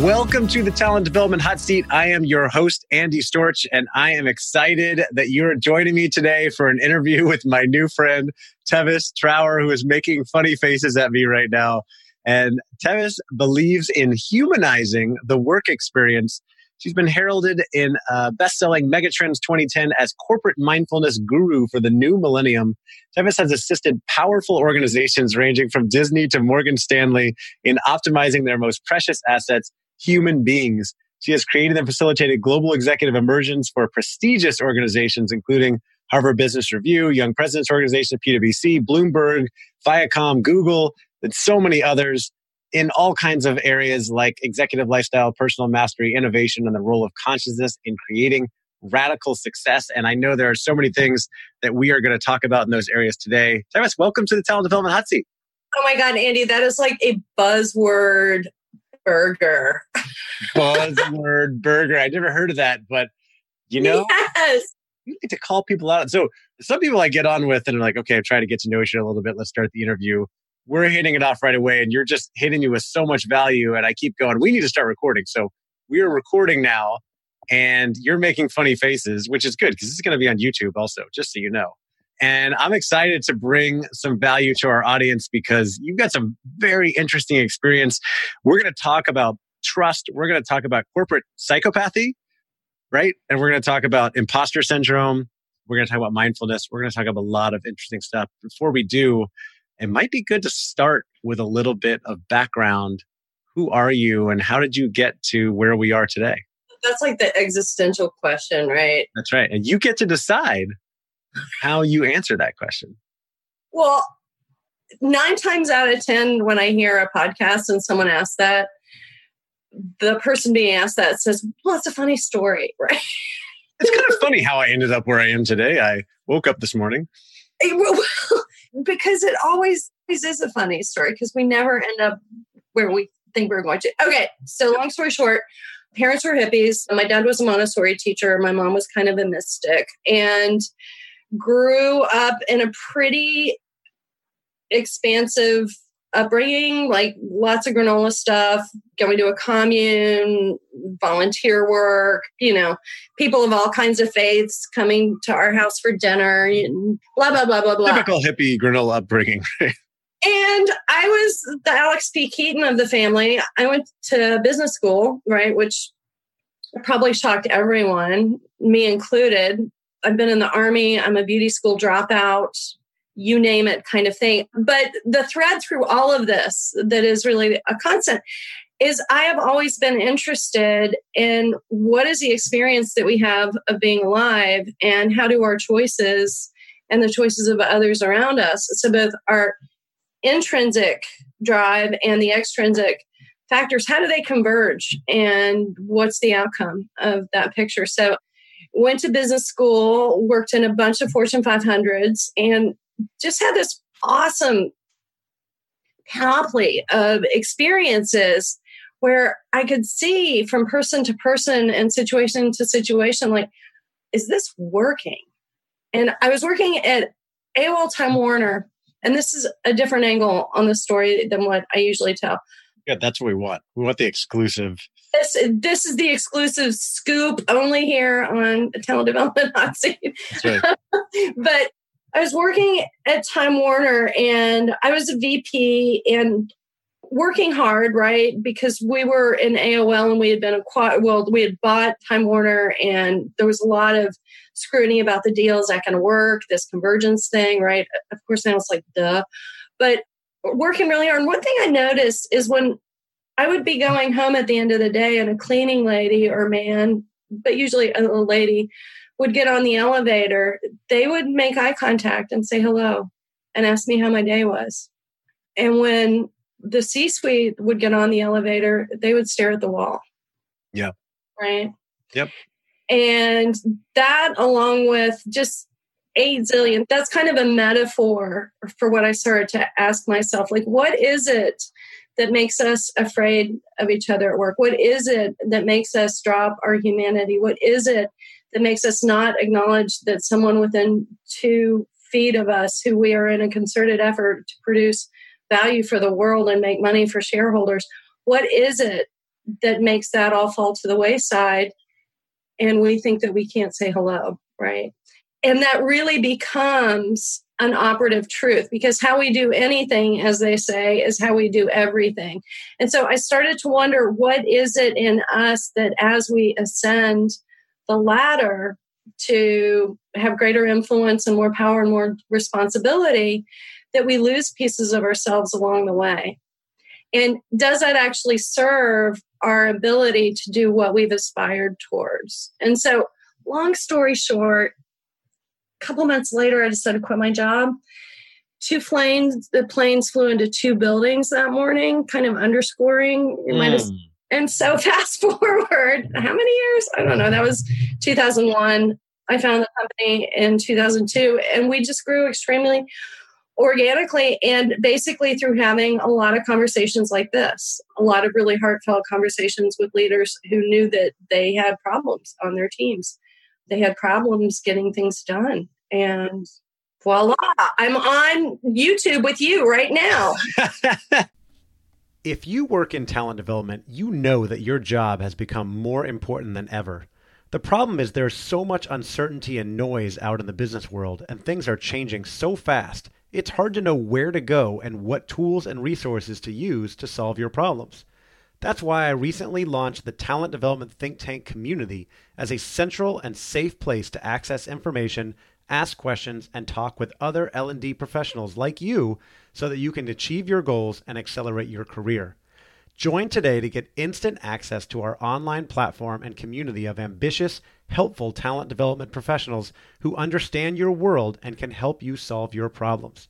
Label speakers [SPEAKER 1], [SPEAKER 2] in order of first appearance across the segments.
[SPEAKER 1] Welcome to the Talent Development Hot Seat. I am your host, Andy Storch, and I am excited that you're joining me today for an interview with my new friend, Tevis Trower, who is making funny faces at me right now. And Tevis believes in humanizing the work experience. She's been heralded in uh, best-selling Megatrends 2010 as corporate mindfulness guru for the new millennium. Tevis has assisted powerful organizations ranging from Disney to Morgan Stanley in optimizing their most precious assets human beings. She has created and facilitated global executive immersions for prestigious organizations, including Harvard Business Review, Young Presidents Organization, PwC, Bloomberg, Viacom, Google, and so many others in all kinds of areas like executive lifestyle, personal mastery, innovation, and the role of consciousness in creating radical success. And I know there are so many things that we are going to talk about in those areas today. Travis, welcome to the Talent Development Hot Seat.
[SPEAKER 2] Oh my God, Andy, that is like a buzzword burger.
[SPEAKER 1] Buzzword burger. I never heard of that, but you know,
[SPEAKER 2] yes.
[SPEAKER 1] you need to call people out. So some people I get on with and are like, okay, I'm trying to get to know you a little bit. Let's start the interview. We're hitting it off right away, and you're just hitting me with so much value. And I keep going, we need to start recording. So we are recording now, and you're making funny faces, which is good because this is going to be on YouTube also, just so you know. And I'm excited to bring some value to our audience because you've got some very interesting experience. We're going to talk about trust. We're going to talk about corporate psychopathy, right? And we're going to talk about imposter syndrome. We're going to talk about mindfulness. We're going to talk about a lot of interesting stuff. Before we do, it might be good to start with a little bit of background. Who are you and how did you get to where we are today?
[SPEAKER 2] That's like the existential question, right?
[SPEAKER 1] That's right. And you get to decide how you answer that question.
[SPEAKER 2] Well, nine times out of 10, when I hear a podcast and someone asks that, the person being asked that says, Well, it's a funny story, right?
[SPEAKER 1] It's kind of funny how I ended up where I am today. I woke up this morning.
[SPEAKER 2] because it always, always is a funny story because we never end up where we think we're going to. Okay, so long story short, parents were hippies. My dad was a Montessori teacher. My mom was kind of a mystic. And grew up in a pretty expansive upbringing, like lots of granola stuff, going to a commune, volunteer work, you know, people of all kinds of faiths coming to our house for dinner, blah, blah, blah, blah, blah.
[SPEAKER 1] Typical hippie granola upbringing.
[SPEAKER 2] and I was the Alex P. Keaton of the family. I went to business school, right, which probably shocked everyone, me included. I've been in the army, I'm a beauty school dropout, you name it kind of thing. But the thread through all of this that is really a constant is I have always been interested in what is the experience that we have of being alive and how do our choices and the choices of others around us, so both our intrinsic drive and the extrinsic factors, how do they converge and what's the outcome of that picture? So went to business school, worked in a bunch of Fortune 500s, and just had this awesome panoply of experiences where I could see from person to person and situation to situation, like, is this working? And I was working at AOL Time Warner, and this is a different angle on the story than what I usually tell.
[SPEAKER 1] Yeah, that's what we want. We want the exclusive.
[SPEAKER 2] This, this is the exclusive scoop only here on Talent Development Hot Seat. Right. but I was working at Time Warner and I was a VP and working hard, right? Because we were in AOL and we had been acquired, well, we had bought Time Warner and there was a lot of scrutiny about the deal. Is that going to work? This convergence thing, right? Of course, I was like, duh. But working really hard. And one thing I noticed is when I would be going home at the end of the day and a cleaning lady or man, but usually a lady, would get on the elevator, they would make eye contact and say hello and ask me how my day was. And when the C suite would get on the elevator, they would stare at the wall.
[SPEAKER 1] Yeah.
[SPEAKER 2] Right.
[SPEAKER 1] Yep.
[SPEAKER 2] And that, along with just eight zillion, that's kind of a metaphor for what I started to ask myself like, what is it that makes us afraid of each other at work? What is it that makes us drop our humanity? What is it that makes us not acknowledge that someone within two feet of us, who we are in a concerted effort to produce value for the world and make money for shareholders, what is it that makes that all fall to the wayside? And we think that we can't say hello, right? And that really becomes an operative truth because how we do anything, as they say, is how we do everything. And so I started to wonder what is it in us that as we ascend the ladder to have greater influence and more power and more responsibility, that we lose pieces of ourselves along the way. And does that actually serve our ability to do what we've aspired towards? And so, long story short, couple months later, I decided to quit my job. Two planes, the planes flew into two buildings that morning, kind of underscoring. Mm. And so, fast forward, how many years? I don't know. That was 2001. I found the company in 2002, and we just grew extremely organically and basically through having a lot of conversations like this, a lot of really heartfelt conversations with leaders who knew that they had problems on their teams. They had problems getting things done. And voila, I'm on YouTube with you right now.
[SPEAKER 1] if you work in talent development, you know that your job has become more important than ever. The problem is there's so much uncertainty and noise out in the business world, and things are changing so fast it's hard to know where to go and what tools and resources to use to solve your problems. That's why I recently launched the Talent Development Think Tank community as a central and safe place to access information, ask questions, and talk with other L&D professionals like you so that you can achieve your goals and accelerate your career. Join today to get instant access to our online platform and community of ambitious, helpful talent development professionals who understand your world and can help you solve your problems.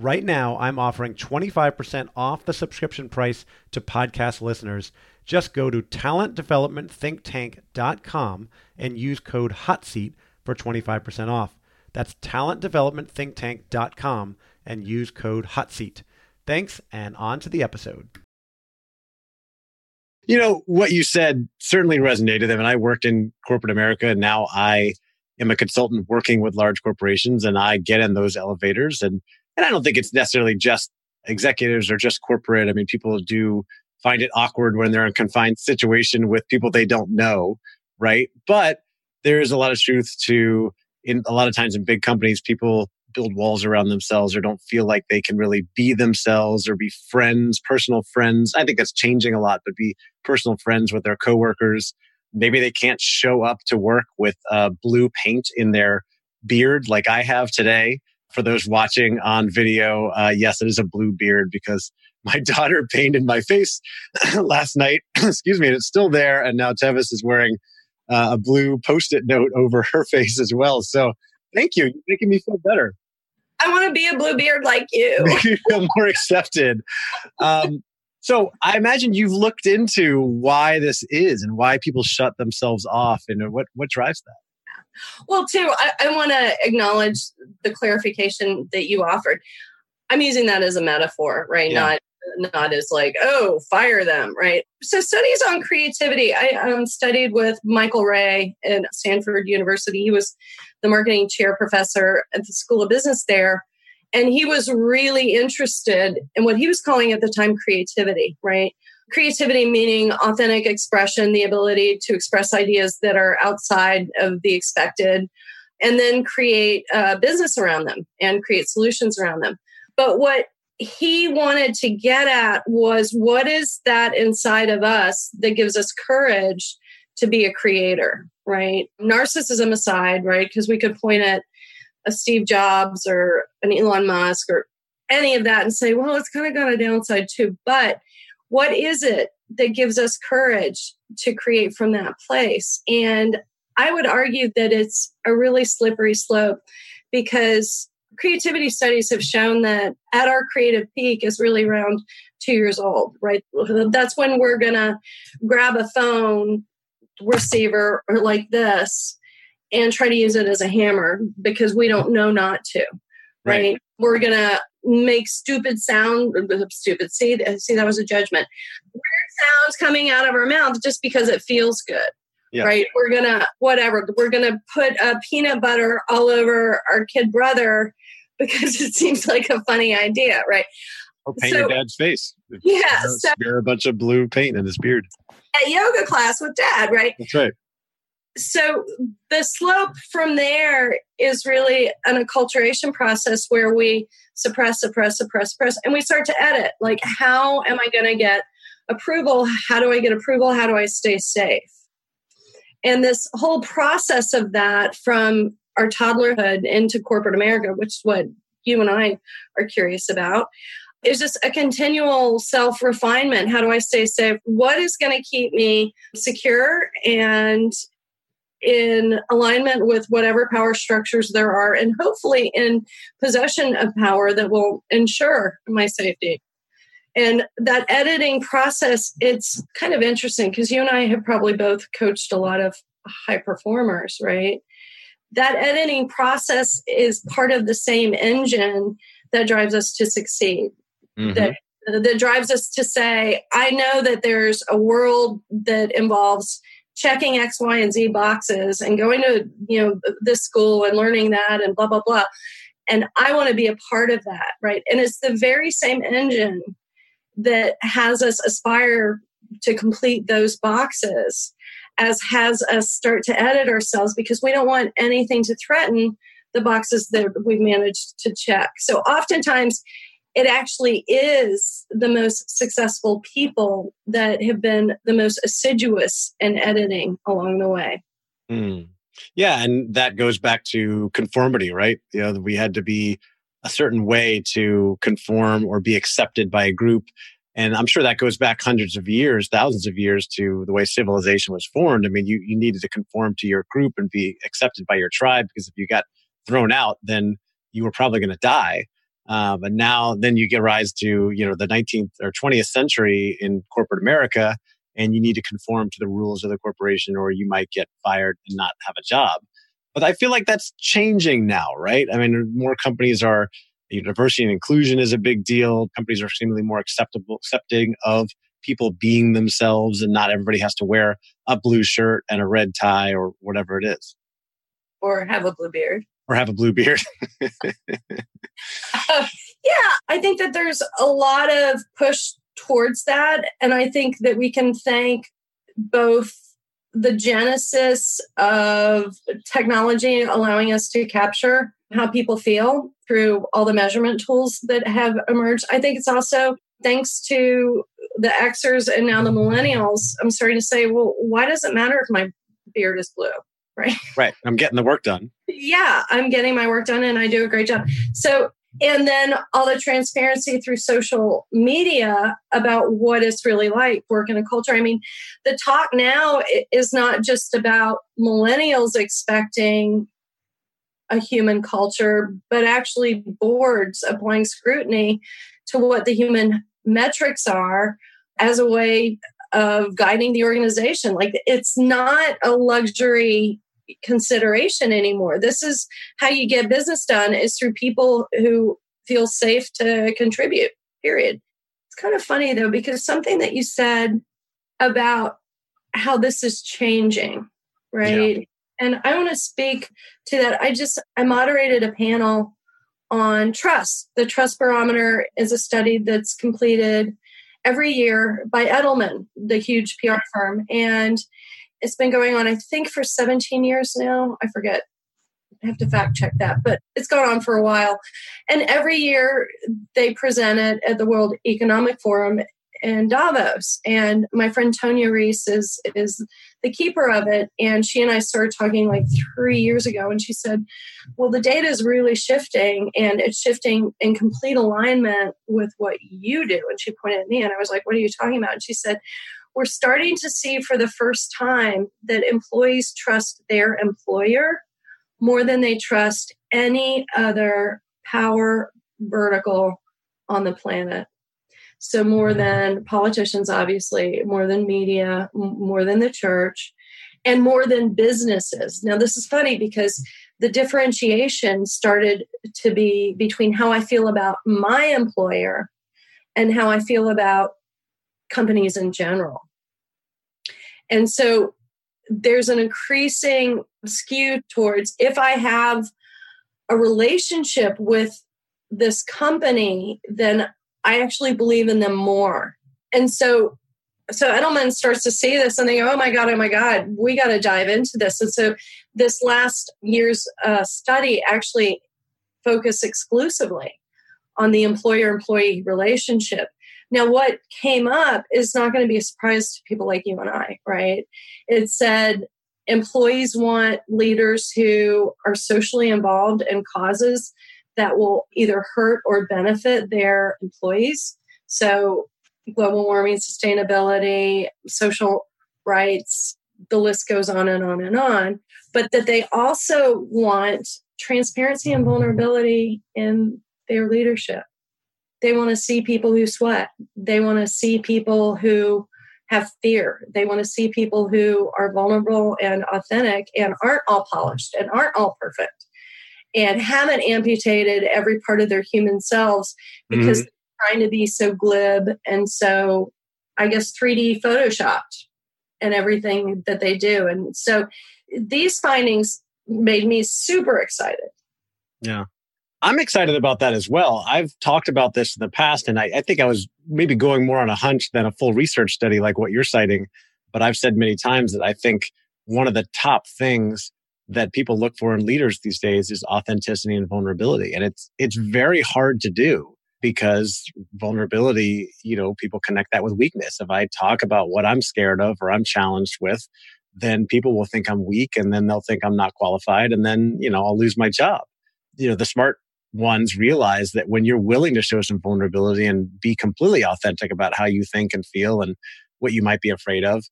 [SPEAKER 1] Right now, I'm offering 25% off the subscription price to podcast listeners. Just go to talentdevelopmentthinktank.com and use code HOTSEAT for 25% off. That's talentdevelopmentthinktank.com and use code HOTSEAT. Thanks, and on to the episode you know, what you said certainly resonated. I mean, I worked in corporate America and now I am a consultant working with large corporations and I get in those elevators and, and I don't think it's necessarily just executives or just corporate. I mean, people do find it awkward when they're in a confined situation with people they don't know, right? But there is a lot of truth to in a lot of times in big companies, people build walls around themselves or don't feel like they can really be themselves or be friends, personal friends. I think that's changing a lot, but be personal friends with their coworkers. Maybe they can't show up to work with uh, blue paint in their beard like I have today. For those watching on video, uh, yes, it is a blue beard because my daughter painted my face last night. Excuse me, and it's still there. And now Tevis is wearing uh, a blue post-it note over her face as well. So thank you. You're making me feel better.
[SPEAKER 2] I want to be a blue beard like you.
[SPEAKER 1] Make you feel more accepted. Um, so I imagine you've looked into why this is and why people shut themselves off and what, what drives that.
[SPEAKER 2] Well, too, I, I want to acknowledge the clarification that you offered. I'm using that as a metaphor, right? Yeah. Not not as like, oh, fire them, right? So studies on creativity. I um, studied with Michael Ray at Stanford University. He was the marketing chair professor at the School of Business there. And he was really interested in what he was calling at the time creativity, right? Creativity meaning authentic expression, the ability to express ideas that are outside of the expected, and then create a business around them and create solutions around them. But what he wanted to get at was what is that inside of us that gives us courage to be a creator, right? Narcissism aside, right? Because we could point at a Steve Jobs or an Elon Musk or any of that and say, well, it's kind of got a downside too. But what is it that gives us courage to create from that place? And I would argue that it's a really slippery slope because creativity studies have shown that at our creative peak is really around two years old, right? That's when we're going to grab a phone receiver or like this and try to use it as a hammer because we don't know not to, right? right. We're going to make stupid sound, stupid, see, see, that was a judgment. Weird sounds coming out of our mouth just because it feels good. Yeah. right? We're gonna whatever. We're gonna put a peanut butter all over our kid brother because it seems like a funny idea, right?
[SPEAKER 1] Or paint so, your dad's face.
[SPEAKER 2] Yeah. So,
[SPEAKER 1] smear a bunch of blue paint in his beard.
[SPEAKER 2] At yoga class with dad, right?
[SPEAKER 1] That's right.
[SPEAKER 2] So the slope from there is really an acculturation process where we suppress, suppress, suppress, suppress, and we start to edit. Like, how am I going to get approval? How do I get approval? How do I stay safe? And this whole process of that from our toddlerhood into corporate America, which is what you and I are curious about, is just a continual self refinement. How do I stay safe? What is going to keep me secure and in alignment with whatever power structures there are, and hopefully in possession of power that will ensure my safety? And that editing process, it's kind of interesting because you and I have probably both coached a lot of high performers, right? that editing process is part of the same engine that drives us to succeed. Mm-hmm. That that drives us to say, I know that there's a world that involves checking X, Y, and Z boxes and going to you know this school and learning that and blah blah blah. And I want to be a part of that, right? And it's the very same engine that has us aspire to complete those boxes as has us start to edit ourselves because we don't want anything to threaten the boxes that we've managed to check. So oftentimes it actually is the most successful people that have been the most assiduous in editing along the way.
[SPEAKER 1] Mm. Yeah, and that goes back to conformity, right? You know, we had to be a certain way to conform or be accepted by a group and I'm sure that goes back hundreds of years, thousands of years to the way civilization was formed. I mean, you, you needed to conform to your group and be accepted by your tribe because if you got thrown out, then you were probably going to die. Uh, but now, then you get rise to you know the 19th or 20th century in corporate America, and you need to conform to the rules of the corporation, or you might get fired and not have a job. But I feel like that's changing now, right? I mean, more companies are you know, diversity and inclusion is a big deal. Companies are seemingly more acceptable, accepting of people being themselves, and not everybody has to wear a blue shirt and a red tie or whatever it is,
[SPEAKER 2] or have a blue beard,
[SPEAKER 1] or have a blue beard. uh,
[SPEAKER 2] yeah, I think that there's a lot of push towards that, and I think that we can thank both the genesis of technology allowing us to capture how people feel through all the measurement tools that have emerged. I think it's also thanks to the Xers and now the millennials. I'm starting to say, well, why does it matter if my beard is blue? Right.
[SPEAKER 1] Right. I'm getting the work done.
[SPEAKER 2] Yeah, I'm getting my work done and I do a great job. So, and then all the transparency through social media about what it's really like working in a culture. I mean, the talk now is not just about millennials expecting a human culture, but actually boards applying scrutiny to what the human metrics are as a way of guiding the organization. Like it's not a luxury consideration anymore. This is how you get business done is through people who feel safe to contribute, period. It's kind of funny though, because something that you said about how this is changing, right? Yeah. And I want to speak to that. I just I moderated a panel on trust. The trust barometer is a study that's completed every year by Edelman, the huge PR firm. And it's been going on, I think, for 17 years now. I forget. I have to fact check that, but it's gone on for a while. And every year they present it at the World Economic Forum in Davos. And my friend Tonia Ries is is the keeper of it. And she and I started talking like three years ago. And she said, Well, the data is really shifting and it's shifting in complete alignment with what you do. And she pointed at me and I was like, What are you talking about? And she said, We're starting to see for the first time that employees trust their employer more than they trust any other power vertical on the planet. So, more mm-hmm. than politicians, obviously, more than media, more than the church, and more than businesses. Now, this is funny because the differentiation started to be between how I feel about my employer and how I feel about companies in general. And so there's an increasing skew towards if I have a relationship with this company, then I actually believe in them more. And so so Edelman starts to see this and they go, oh my God, oh my God, we got to dive into this. And so this last year's uh, study actually focused exclusively on the employer employee relationship. Now, what came up is not going to be a surprise to people like you and I, right? It said employees want leaders who are socially involved in causes that will either hurt or benefit their employees. So, global warming, sustainability, social rights, the list goes on and on and on. But that they also want transparency and vulnerability in their leadership. They want to see people who sweat. They want to see people who have fear. They want to see people who are vulnerable and authentic and aren't all polished and aren't all perfect and haven't amputated every part of their human selves because mm-hmm. they're trying to be so glib and so, I guess, 3D photoshopped and everything that they do. And so these findings made me super excited.
[SPEAKER 1] Yeah. I'm excited about that as well. I've talked about this in the past, and I, I, think I was maybe going more on a hunch than a full research study like what you're citing. But I've said many times that I think one of the top things that people look for in leaders these days is authenticity and vulnerability. And it's, it's mm-hmm. very hard to do because vulnerability, you know, people connect that with weakness. If I talk about what I'm scared of or I'm challenged with, then people will think I'm weak and then they'll think I'm not qualified and then, you know, I'll lose my job. You know, the smart ones realize that when you're willing to show some vulnerability and be completely authentic about how you think and feel and what you might be afraid of,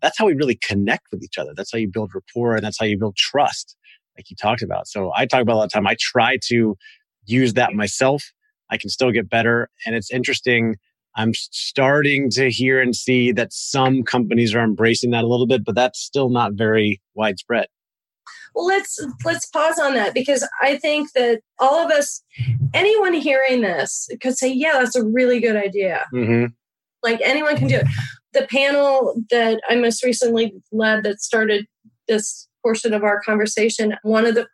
[SPEAKER 1] that's how we really connect with each other. That's how you build rapport and that's how you build trust, like you talked about. So I talk about a lot of time. I try to use that myself. I can still get better. And it's interesting. I'm starting to hear and see that some companies are embracing that a little bit, but that's still not very widespread.
[SPEAKER 2] Well, let's let's pause on that because I think that all of us, anyone hearing this, could say, "Yeah, that's a really good idea." Mm-hmm. Like anyone can do it the panel that I most recently led that started this portion of our conversation, one of the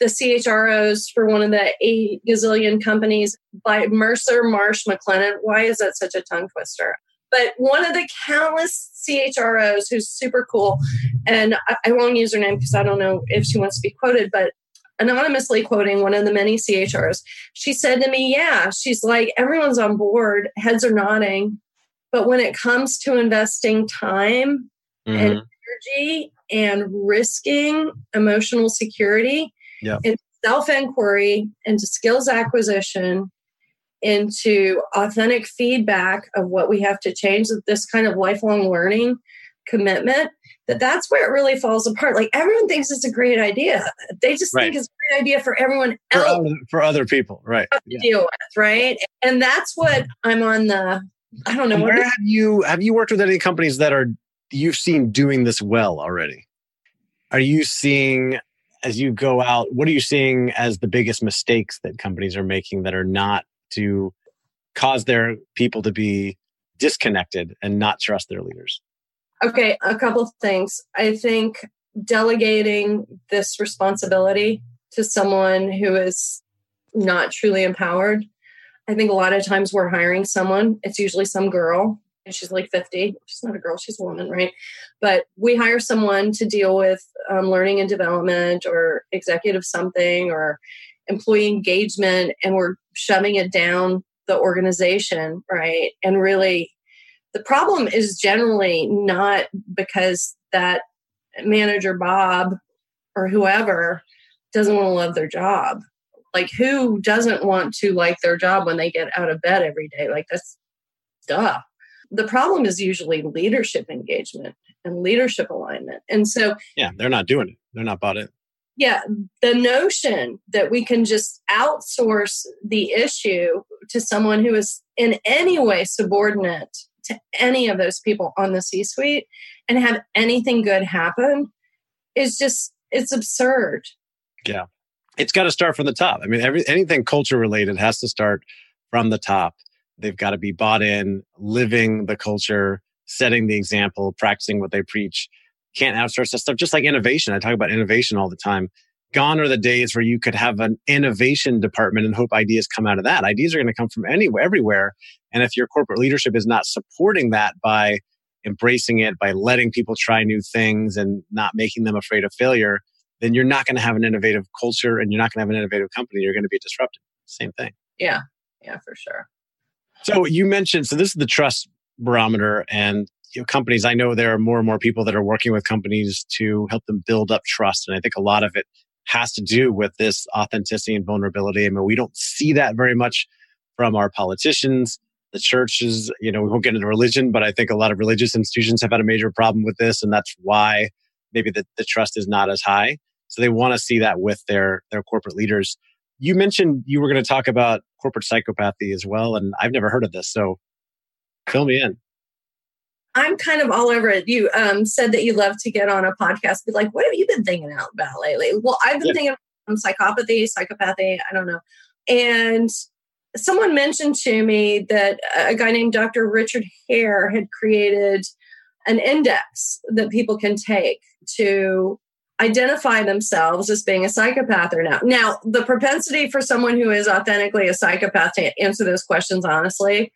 [SPEAKER 2] the CHROs for one of the eight gazillion companies by Mercer Marsh McLennan. Why is that such a tongue twister? But one of the countless CHROs who's super cool, and I, I won't use her name because I don't know if she wants to be quoted, but anonymously quoting one of the many CHRs, she said to me, Yeah, she's like, everyone's on board, heads are nodding. But when it comes to investing time mm-hmm. and energy and risking emotional security
[SPEAKER 1] yep.
[SPEAKER 2] into self inquiry, into skills acquisition, into authentic feedback of what we have to change, this kind of lifelong learning commitment, that that's where it really falls apart. Like everyone thinks it's a great idea. They just right. think it's a great idea for everyone
[SPEAKER 1] else. For other, for other people, right.
[SPEAKER 2] To yeah. deal with, right? And that's what I'm on the I don't know.
[SPEAKER 1] Where have you have you worked with any companies that are you've seen doing this well already? Are you seeing as you go out, what are you seeing as the biggest mistakes that companies are making that are not to cause their people to be disconnected and not trust their leaders?
[SPEAKER 2] Okay, a couple things. I think delegating this responsibility to someone who is not truly empowered. I think a lot of times we're hiring someone, it's usually some girl, and she's like 50. She's not a girl, she's a woman, right? But we hire someone to deal with um, learning and development or executive something or employee engagement, and we're shoving it down the organization, right? And really, the problem is generally not because that manager Bob or whoever doesn't want to love their job. Like, who doesn't want to like their job when they get out of bed every day? Like, that's duh. The problem is usually leadership engagement and leadership alignment. And so,
[SPEAKER 1] yeah, they're not doing it, they're not bought it.
[SPEAKER 2] Yeah, the notion that we can just outsource the issue to someone who is in any way subordinate to any of those people on the C suite and have anything good happen is just, it's absurd.
[SPEAKER 1] Yeah. It's got to start from the top. I mean, every, anything culture related has to start from the top. They've got to be bought in, living the culture, setting the example, practicing what they preach. Can't outsource that stuff. Just like innovation. I talk about innovation all the time. Gone are the days where you could have an innovation department and hope ideas come out of that. Ideas are going to come from anywhere, everywhere. And if your corporate leadership is not supporting that by embracing it, by letting people try new things and not making them afraid of failure, then you're not going to have an innovative culture and you're not going to have an innovative company. You're going to be disrupted. Same thing.
[SPEAKER 2] Yeah. Yeah, for sure.
[SPEAKER 1] So you mentioned, so this is the trust barometer and you know, companies. I know there are more and more people that are working with companies to help them build up trust. And I think a lot of it has to do with this authenticity and vulnerability. I mean, we don't see that very much from our politicians the churches, you know, we won't get into religion, but I think a lot of religious institutions have had a major problem with this. And that's why maybe the, the trust is not as high. So they want to see that with their, their corporate leaders. You mentioned you were going to talk about corporate psychopathy as well. And I've never heard of this. So fill me in.
[SPEAKER 2] I'm kind of all over it. You um, said that you love to get on a podcast, be like, what have you been thinking about lately? Well, I've been yeah. thinking about psychopathy, psychopathy, I don't know. And someone mentioned to me that a guy named Dr. Richard Hare had created an index that people can take to identify themselves as being a psychopath or not. Now, the propensity for someone who is authentically a psychopath to answer those questions honestly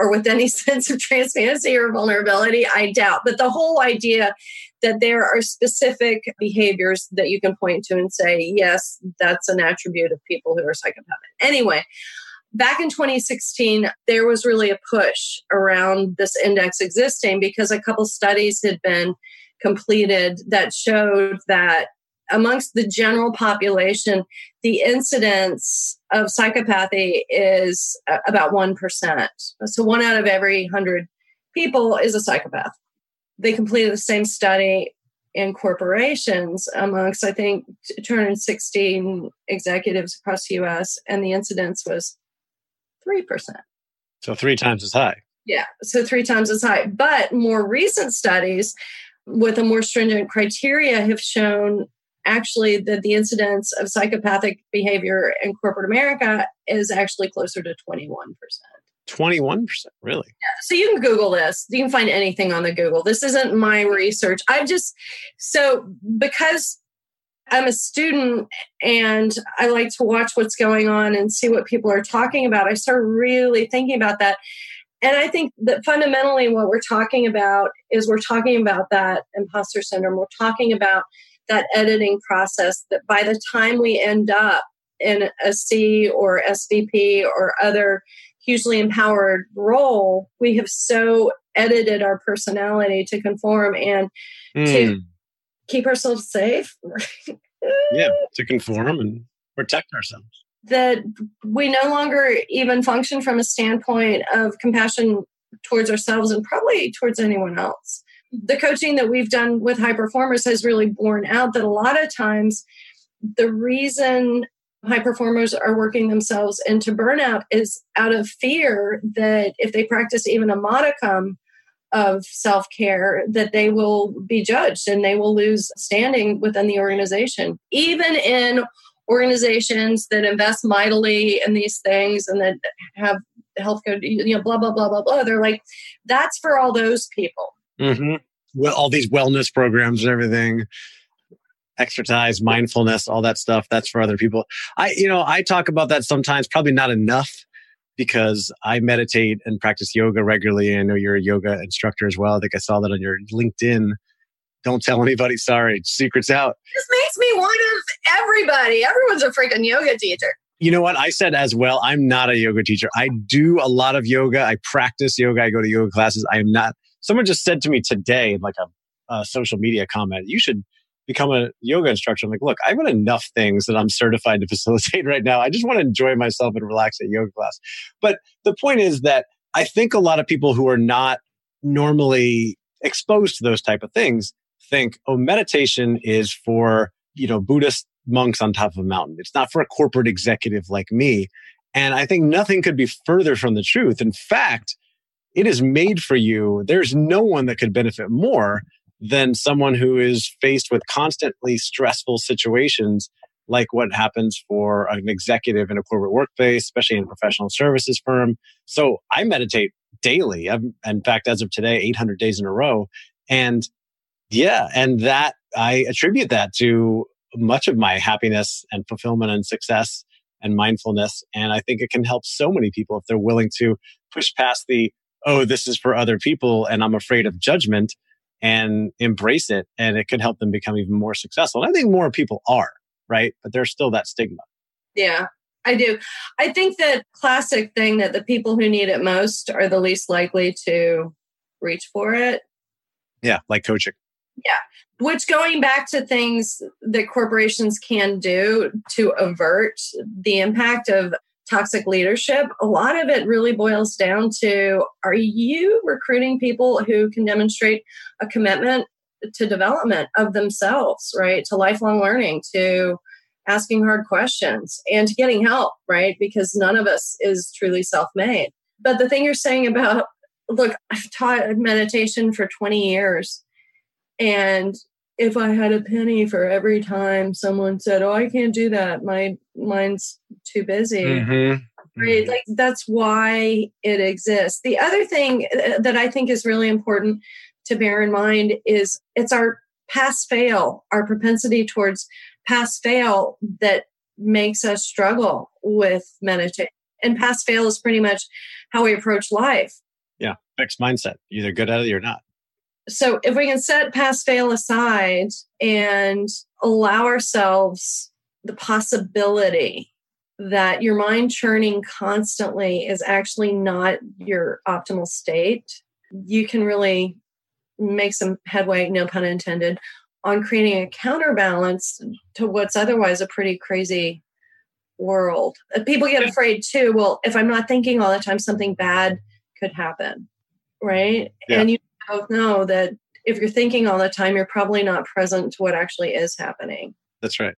[SPEAKER 2] or with any sense of transparency or vulnerability, I doubt. But the whole idea that there are specific behaviors that you can point to and say, yes, that's an attribute of people who are psychopathic. Anyway, back in 2016, there was really a push around this index existing because a couple studies had been completed that showed that amongst the general population, the incidence of psychopathy is uh, about 1%. So one out of every 100 people is a psychopath. They completed the same study in corporations amongst, I think, 216 executives across the US, and the incidence was 3%.
[SPEAKER 1] So three times as high.
[SPEAKER 2] Yeah, so three times as high. But more recent studies with a more stringent criteria have shown actually that the incidence of psychopathic behavior in corporate America is actually closer to 21%.
[SPEAKER 1] 21%, really?
[SPEAKER 2] Yeah. So you can Google this. You can find anything on the Google. This isn't my research. I've just, so because I'm a student and I like to watch what's going on and see what people are talking about. I start really thinking about that. And I think that fundamentally what we're talking about is we're talking about that imposter syndrome. We're talking about that editing process that by the time we end up in a C or SVP or other hugely empowered role, we have so edited our personality to conform and mm. to hmm keep ourselves safe.
[SPEAKER 1] yeah, to conform and protect ourselves.
[SPEAKER 2] That we no longer even function from a standpoint of compassion towards ourselves and probably towards anyone else. The coaching that we've done with high performers has really borne out that a lot of times the reason high performers are working themselves into burnout is out of fear that if they practice even a modicum of self care that they will be judged and they will lose standing within the organization. Even in organizations that invest mightily in these things and that have healthcare, you know, blah, blah, blah, blah, blah. They're like, that's for all those people.
[SPEAKER 1] Mm-hmm. Well, all these wellness programs and everything exercise mindfulness all that stuff that's for other people i you know i talk about that sometimes probably not enough because I meditate and practice yoga regularly. I know you're a yoga instructor as well. I think I saw that on your LinkedIn. Don't tell anybody. Sorry, secrets out.
[SPEAKER 2] This makes me one of everybody. Everyone's a freaking yoga teacher.
[SPEAKER 1] You know what? I said as well, I'm not a yoga teacher. I do a lot of yoga. I practice yoga. I go to yoga classes. I am not. Someone just said to me today, like a, a social media comment, you should become a yoga instructor. I'm like, look, I've got enough things that I'm certified to facilitate right now. I just want to enjoy myself and relax at yoga class. But the point is that I think a lot of people who are not normally exposed to those type of things think, oh, meditation is for, you know, Buddhist monks on top of a mountain. It's not for a corporate executive like me. And I think nothing could be further from the truth. In fact, it is made for you. There's no one that could benefit more than someone who is faced with constantly stressful situations like what happens for an executive in a corporate workplace, especially in a professional services firm. So I meditate daily. I'm, in fact, as of today, 800 days in a row. And yeah, and that I attribute that to much of my happiness and fulfillment and success and mindfulness. And I think it can help so many people if they're willing to push past the, oh, this is for other people and I'm afraid of judgment and embrace it and it could help them become even more successful. And I think more people are, right? But there's still that stigma.
[SPEAKER 2] Yeah, I do. I think that classic thing that the people who need it most are the least likely to reach for it.
[SPEAKER 1] Yeah, like coaching.
[SPEAKER 2] Yeah. Which going back to things that corporations can do to avert the impact of toxic leadership, a lot of it really boils down to are you recruiting people who can demonstrate a commitment to development of themselves, right? To lifelong learning, to asking hard questions, and to getting help, right? Because none of us is truly self made. But the thing you're saying about, look, I've taught meditation for 20 years. And if I had a penny for every time someone said, "Oh, I can't do that. My mind's too busy." Mm-hmm. Right? Mm-hmm. Like that's why it exists. The other thing uh, that I think is really important to bear in mind is it's our pass fail, our propensity towards pass fail that makes us struggle with meditation. And pass fail is pretty much how we approach life.
[SPEAKER 1] Yeah, fixed mindset. You're either good at it or not
[SPEAKER 2] so if we can set pass fail aside and allow ourselves the possibility that your mind churning constantly is actually not your optimal state, you can really make some headway, no pun intended, on creating a counterbalance to what's otherwise a pretty crazy world. Uh, people get afraid too. Well, if I'm not thinking all the time, something bad could happen. Right. Yeah. And you both know that if you're thinking all the time, you're probably not present to what actually is happening.
[SPEAKER 1] That's right.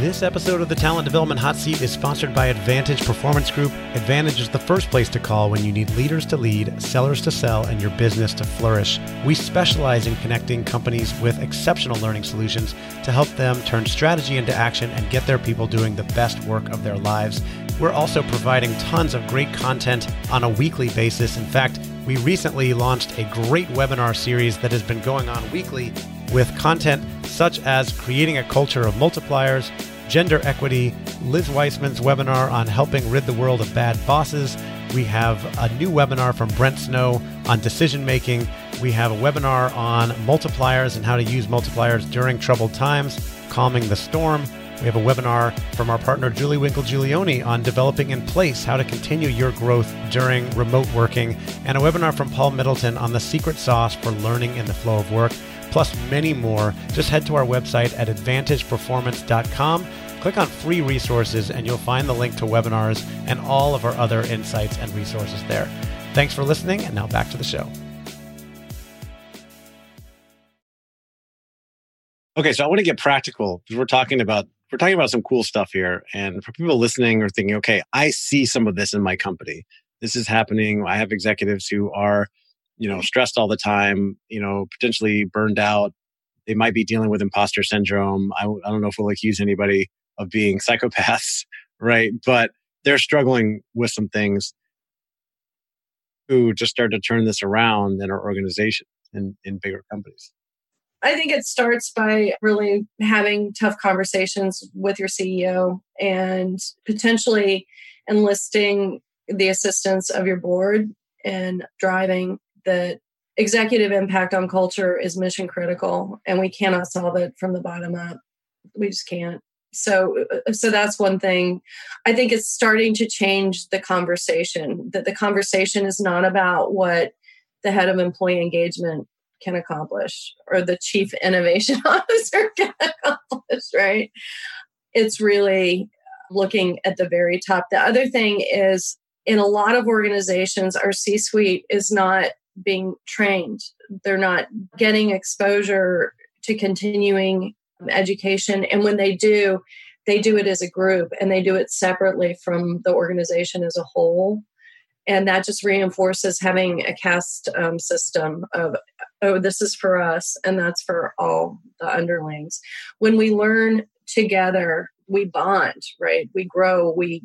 [SPEAKER 3] This episode of the Talent Development Hot Seat is sponsored by Advantage Performance Group. Advantage is the first place to call when you need leaders to lead, sellers to sell, and your business to flourish. We specialize in connecting companies with exceptional learning solutions to help them turn strategy into action and get their people doing the best work of their lives. We're also providing tons of great content on a weekly basis. In fact, we recently launched a great webinar series that has been going on weekly with content such as creating a culture of multipliers, gender equity, Liz Wiseman's webinar on helping rid the world of bad bosses. We have a new webinar from Brent Snow on decision making. We have a webinar on multipliers and how to use multipliers during troubled times, calming the storm. We have a webinar from our partner Julie Winkle Giulioni on developing in place how to continue your growth during remote working, and a webinar from Paul Middleton on the secret sauce for learning in the flow of work, plus many more. Just head to our website at advantageperformance.com. Click on free resources, and you'll find the link to webinars and all of our other insights and resources there. Thanks for listening, and now back to the show.
[SPEAKER 1] Okay, so I want to get practical because we're talking about we're talking about some cool stuff here. And for people listening or thinking, okay, I see some of this in my company. this is happening. I have executives who are, you know, stressed all the time, you know, potentially burned out. They might be dealing with imposter syndrome. I, I don't know if we'll accuse anybody of being psychopaths, right? But they're struggling with some things who just start to turn this around in our organization and in bigger companies.
[SPEAKER 2] I think it starts by really having tough conversations with your CEO and potentially enlisting the assistance of your board and driving that executive impact on culture is mission critical and we cannot solve it from the bottom up. We just can't. So uh, so that's one thing. I think it's starting to change the conversation that the conversation is not about what the head of employee engagement can accomplish or the chief innovation officer can accomplish, right? It's really looking at the very top. The other thing is in a lot of organizations, our C suite is not being trained, they're not getting exposure to continuing education. And when they do, they do it as a group and they do it separately from the organization as a whole and that just reinforces having a caste um, system of oh this is for us and that's for all the underlings. When we learn together we bond right? We grow we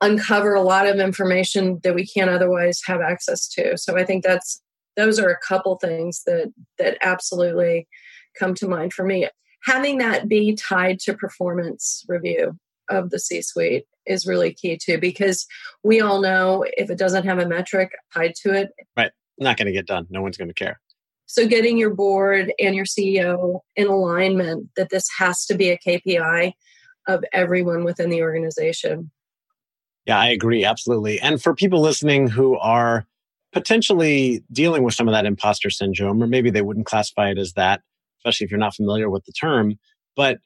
[SPEAKER 2] uncover a lot of information that we can't otherwise have access to. So i think that's those are a couple things that that absolutely come to mind for me. Having that be tied to performance review of the C suite is really key too, because we all know if it doesn't have a metric tied to it,
[SPEAKER 1] right, not going to get done. No one's going to care.
[SPEAKER 2] So, getting your board and your CEO in alignment that this has to be a KPI of everyone within the organization.
[SPEAKER 1] Yeah, I agree. Absolutely. And for people listening who are potentially dealing with some of that imposter syndrome, or maybe they wouldn't classify it as that, especially if you're not familiar with the term, but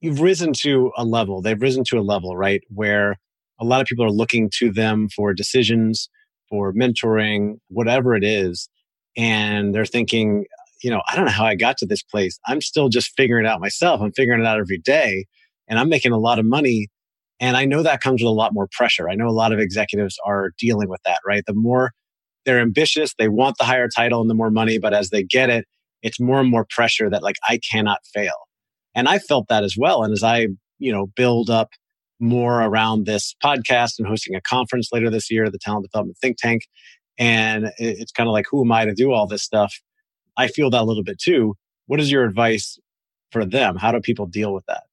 [SPEAKER 1] you've risen to a level, they've risen to a level, right, where a lot of people are looking to them for decisions, for mentoring, whatever it is. And they're thinking, you know, I don't know how I got to this place. I'm still just figuring it out myself. I'm figuring it out every day and I'm making a lot of money. And I know that comes with a lot more pressure. I know a lot of executives are dealing with that, right? The more they're ambitious, they want the higher title and the more money, but as they get it, it's more and more pressure that like I cannot fail. And I felt that as well. And as I, you know, build up more around this podcast and hosting a conference later this year, the Talent Development Think Tank, and it's kind of like, who am I to do all this stuff? I feel that a little bit too. What is your advice for them? How do people deal with that?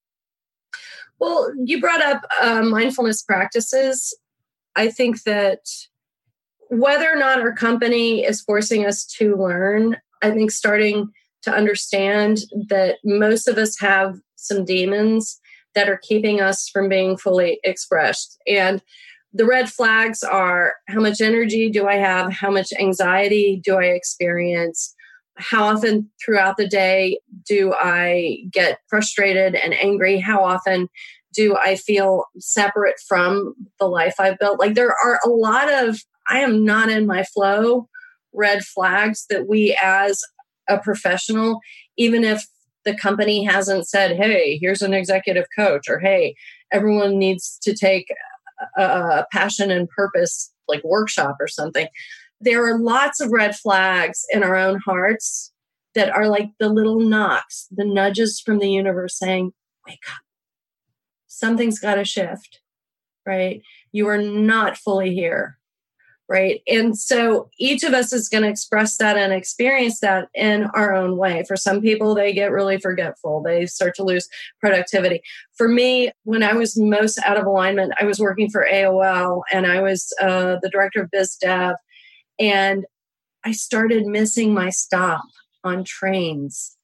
[SPEAKER 2] Well, you brought up uh, mindfulness practices. I think that whether or not our company is forcing us to learn, I think starting to understand that most of us have some demons that are keeping us from being fully expressed. And the red flags are how much energy do I have? How much anxiety do I experience? How often throughout the day do I get frustrated and angry? How often do I feel separate from the life I've built? Like there are a lot of, I am not in my flow red flags that we as a professional, even if the company hasn't said, hey, here's an executive coach, or hey, everyone needs to take a, passion and purpose like workshop or something. There are lots of red flags in our own hearts that are like the little knocks, the nudges from the universe saying, wake up. Something's got to shift, right? You are not fully here right? And so each of us is going to express that and experience that in our own way. For some people, they get really forgetful, they start to lose productivity. For me, when I was most out of alignment, I was working for AOL and I was uh, the director of biz dev, and I started missing my stop on trains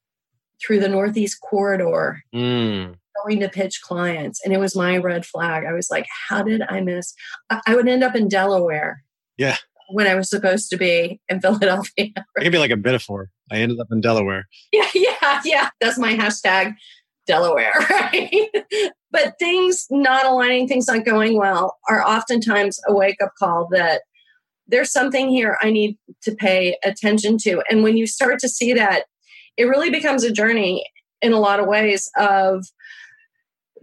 [SPEAKER 2] through the Northeast corridor. Mm going to pitch clients and it was my red flag i was like how did i miss i would end up in delaware
[SPEAKER 1] yeah.
[SPEAKER 2] When I was supposed to be in Philadelphia. It
[SPEAKER 1] could be like a metaphor. I ended up in Delaware.
[SPEAKER 2] Yeah, yeah, yeah. That's my hashtag Delaware, right? but things not aligning, things not going well are oftentimes a wake up call that there's something here I need to pay attention to. And when you start to see that, it really becomes a journey in a lot of ways of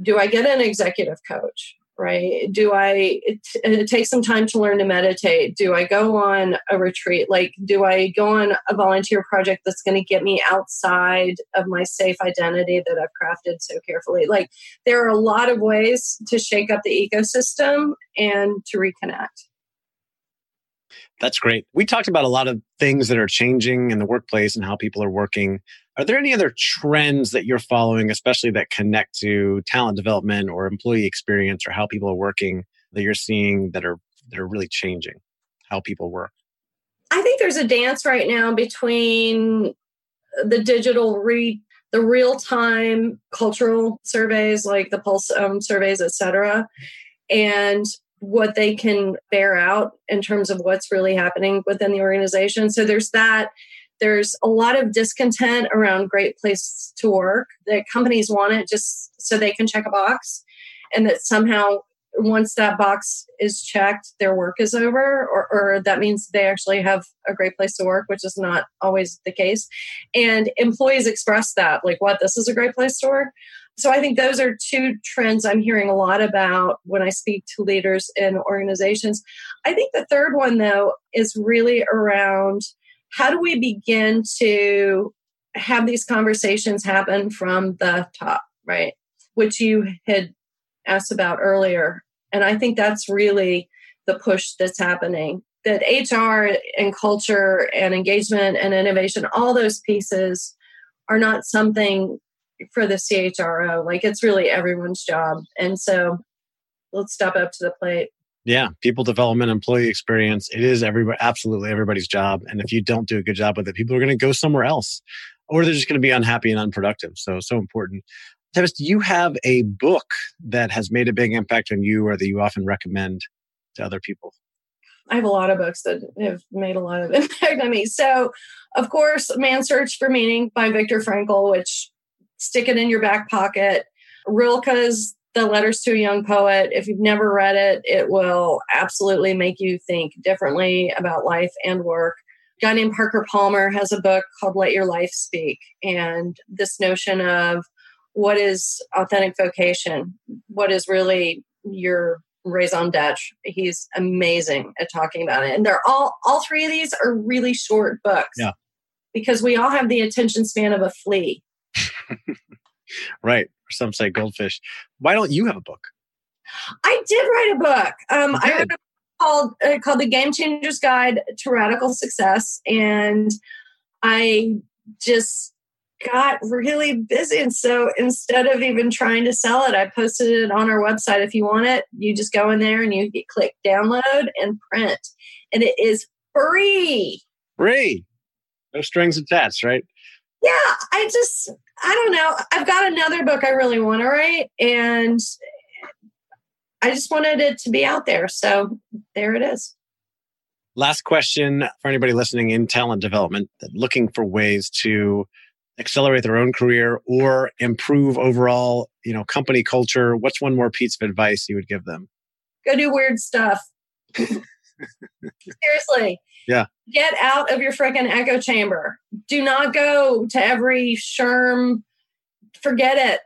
[SPEAKER 2] do I get an executive coach? Right? Do I it, take some time to learn to meditate? Do I go on a retreat? Like, do I go on a volunteer project that's going to get me outside of my safe identity that I've crafted so carefully? Like, there are a lot of ways to shake up the ecosystem and to reconnect.
[SPEAKER 1] That's great. We talked about a lot of things that are changing in the workplace and how people are working. Are there any other trends that you're following, especially that connect to talent development or employee experience or how people are working that you're seeing that are that are really changing how people work?
[SPEAKER 2] I think there's a dance right now between the digital the real time cultural surveys like the pulse um, surveys, et cetera, and what they can bear out in terms of what's really happening within the organization. So there's that. There's a lot of discontent around great place to work that companies want it just so they can check a box and that somehow once that box is checked, their work is over, or, or, that means they actually have a great place to work, which is not always the case. And employees express that, like, what, this is a great place to work? So I think those are two trends I'm hearing a lot about when I speak to leaders in organizations. I think the third one, though, is really around how do we begin to have these conversations happen from the top, right? Which you had asked about earlier. And I think that's really the push that's happening. That HR and culture and engagement and innovation, all those pieces are not something for the CHRO. Like it's really everyone's job. And so let's step up to the plate.
[SPEAKER 1] Yeah, people development, employee experience. It is everybody, absolutely everybody's job. And if you don't do a good job with it, people are going to go somewhere else, or they're just going to be unhappy and unproductive. So, so important. Tevis, do you have a book that has made a big impact on you, or that you often recommend to other people?
[SPEAKER 2] I have a lot of books that have made a lot of impact on me. So, of course, Man's Search for Meaning by Viktor Frankl, which stick it in your back pocket. Rilke's The Letters to a Young Poet. If you've never read it, it will absolutely make you think differently about life and work. A guy named Parker Palmer has a book called Let Your Life Speak. And this notion of what is authentic vocation? What is really your raison d'etre? He's amazing at talking about it. And they're all, all three of these are really short books.
[SPEAKER 1] Yeah.
[SPEAKER 2] Because we all have the attention span of a flea.
[SPEAKER 1] right. Some say goldfish. Why don't you have a book?
[SPEAKER 2] I did write a book. Um, I wrote a book called uh, called The Game Changers Guide to Radical Success, and I just got really busy. And so instead of even trying to sell it, I posted it on our website. If you want it, you just go in there and you click download and print, and it is free.
[SPEAKER 1] Free. No strings attached, right?
[SPEAKER 2] Yeah, I just I don't know. I've got another book I really want to write, and I just wanted it to be out there. So there it is.
[SPEAKER 1] Last question for anybody listening in talent development looking for ways to accelerate their own career or improve overall, you know, company culture. What's one more piece of advice you would give them?
[SPEAKER 2] Go do weird stuff. Seriously.
[SPEAKER 1] Yeah.
[SPEAKER 2] Get out of your freaking echo chamber. Do not go to every SHRM. Forget it.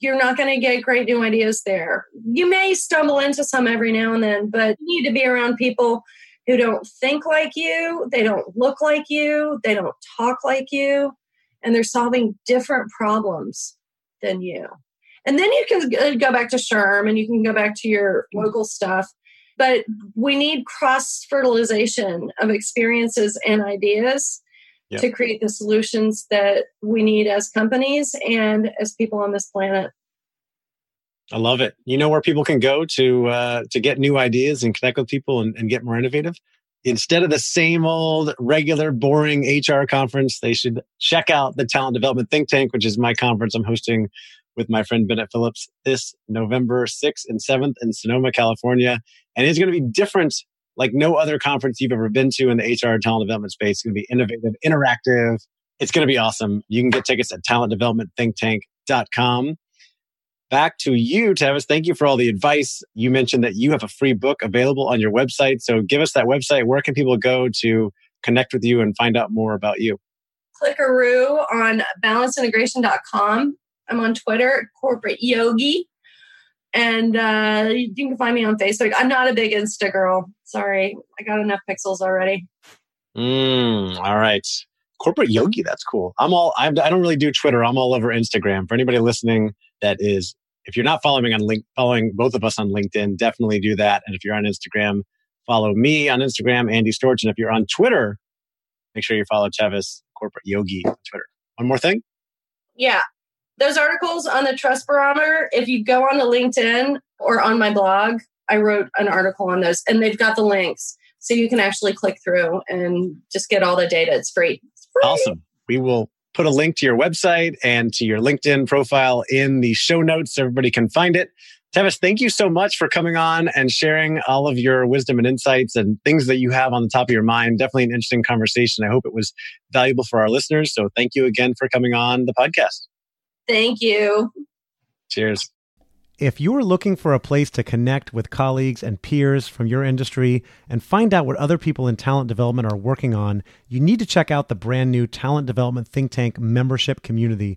[SPEAKER 2] You're not going to get great new ideas there. You may stumble into some every now and then, but you need to be around people who don't think like you, they don't look like you, they don't talk like you, and they're solving different problems than you. And then you can uh, go back to SHRM and you can go back to your local stuff but we need cross fertilization of experiences and ideas yep. to create the solutions that we need as companies and as people on this planet.
[SPEAKER 1] I love it. You know where people can go to uh, to get new ideas and connect with people and, and get more innovative. Instead of the same old regular boring HR conference, they should check out the Talent Development Think Tank, which is my conference I'm hosting with my friend Bennett Phillips this November 6th and 7th in Sonoma, California. And it's going to be different like no other conference you've ever been to in the HR talent development space. It's going to be innovative, interactive. It's going to be awesome. You can get tickets at talentdevelopmentthinktank.com. Back to you, Tevis. Thank you for all the advice. You mentioned that you have a free book available on your website. So give us that website. Where can people go to connect with you and find out more about you?
[SPEAKER 2] Clickaroo on balanceintegration.com I'm on Twitter, corporate yogi. And uh, you can find me on Facebook. I'm not a big Insta girl. Sorry, I got enough pixels already.
[SPEAKER 4] Mm, all right. Corporate yogi, that's cool. I'm all, I'm, I don't really do Twitter. I'm all over Instagram. For anybody listening that is, if you're not following on link, following both of us on LinkedIn, definitely do that. And if you're on Instagram, follow me on Instagram, Andy Storch. And if you're on Twitter, make sure you follow Tevis Corporate Yogi on Twitter. One more thing.
[SPEAKER 2] Yeah. Those articles on the trust barometer, if you go on to LinkedIn or on my blog, I wrote an article on those and they've got the links. So you can actually click through and just get all the data. It's free. It's free.
[SPEAKER 4] Awesome. We will put a link to your website and to your LinkedIn profile in the show notes so everybody can find it. Tevis, thank you so much for coming on and sharing all of your wisdom and insights and things that you have on the top of your mind. Definitely an interesting conversation. I hope it was valuable for our listeners. So thank you again for coming on the podcast.
[SPEAKER 2] Thank you.
[SPEAKER 4] Cheers.
[SPEAKER 1] If you're looking for a place to connect with colleagues and peers from your industry and find out what other people in talent development are working on, you need to check out the brand new Talent Development Think Tank membership community.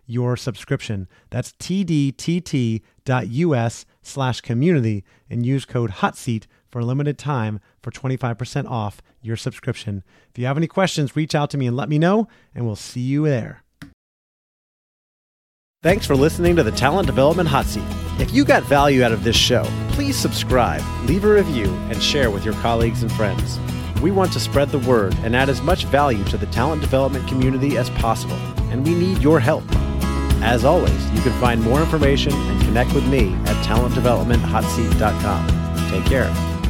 [SPEAKER 1] your subscription. That's tdtt.us slash community and use code HOTSEAT for a limited time for 25% off your subscription. If you have any questions, reach out to me and let me know, and we'll see you there. Thanks for listening to the Talent Development Hot Seat. If you got value out of this show, please subscribe, leave a review, and share with your colleagues and friends. We want to spread the word and add as much value to the talent development community as possible, and we need your help. As always, you can find more information and connect with me at talentdevelopmenthotseat.com. Take care.